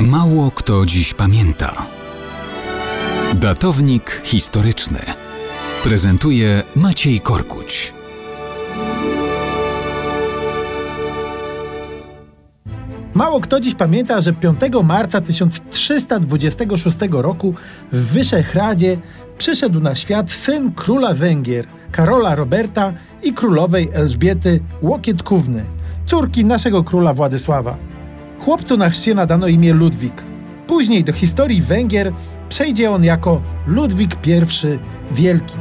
Mało kto dziś pamięta. Datownik historyczny prezentuje Maciej Korkuć. Mało kto dziś pamięta, że 5 marca 1326 roku w Wyszehradzie przyszedł na świat syn króla Węgier, Karola Roberta i królowej Elżbiety Łokietkówny, córki naszego króla Władysława. Chłopcu na chrzcie nadano imię Ludwik. Później do historii Węgier przejdzie on jako Ludwik I Wielki.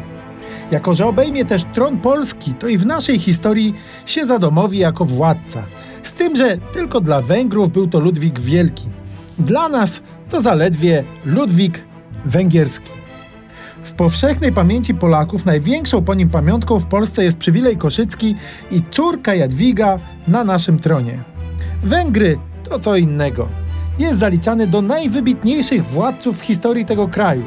Jako, że obejmie też tron Polski, to i w naszej historii się zadomowi jako władca. Z tym, że tylko dla Węgrów był to Ludwik Wielki. Dla nas to zaledwie Ludwik Węgierski. W powszechnej pamięci Polaków największą po nim pamiątką w Polsce jest przywilej koszycki i córka Jadwiga na naszym tronie. Węgry to co innego. Jest zaliczany do najwybitniejszych władców w historii tego kraju.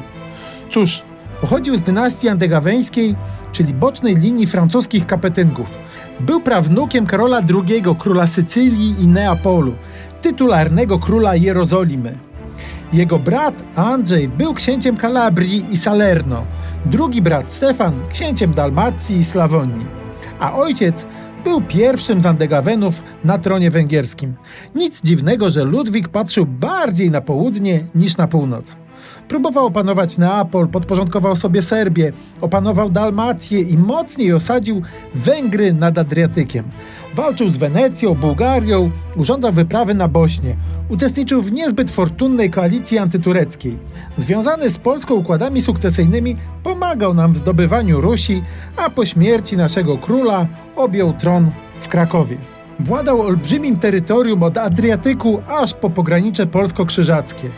Cóż, pochodził z dynastii andegaweńskiej, czyli bocznej linii francuskich kapetynków. Był prawnukiem Karola II, króla Sycylii i Neapolu, tytularnego króla Jerozolimy. Jego brat Andrzej był księciem Kalabrii i Salerno, drugi brat Stefan księciem Dalmacji i Slawonii, a ojciec był pierwszym z Andegawenów na tronie węgierskim. Nic dziwnego, że Ludwik patrzył bardziej na południe niż na północ. Próbował opanować Neapol, podporządkował sobie Serbię, opanował Dalmację i mocniej osadził Węgry nad Adriatykiem. Walczył z Wenecją, Bułgarią, urządzał wyprawy na Bośnię. Uczestniczył w niezbyt fortunnej koalicji antytureckiej. Związany z Polską układami sukcesyjnymi, pomagał nam w zdobywaniu Rusi, a po śmierci naszego króla objął tron w Krakowie. Władał olbrzymim terytorium od Adriatyku aż po pogranicze polsko-krzyżackie.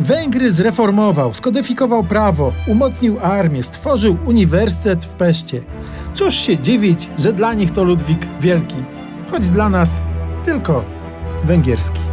Węgry zreformował, skodyfikował prawo, umocnił armię, stworzył uniwersytet w Peście. Cóż się dziwić, że dla nich to Ludwik Wielki, choć dla nas tylko węgierski.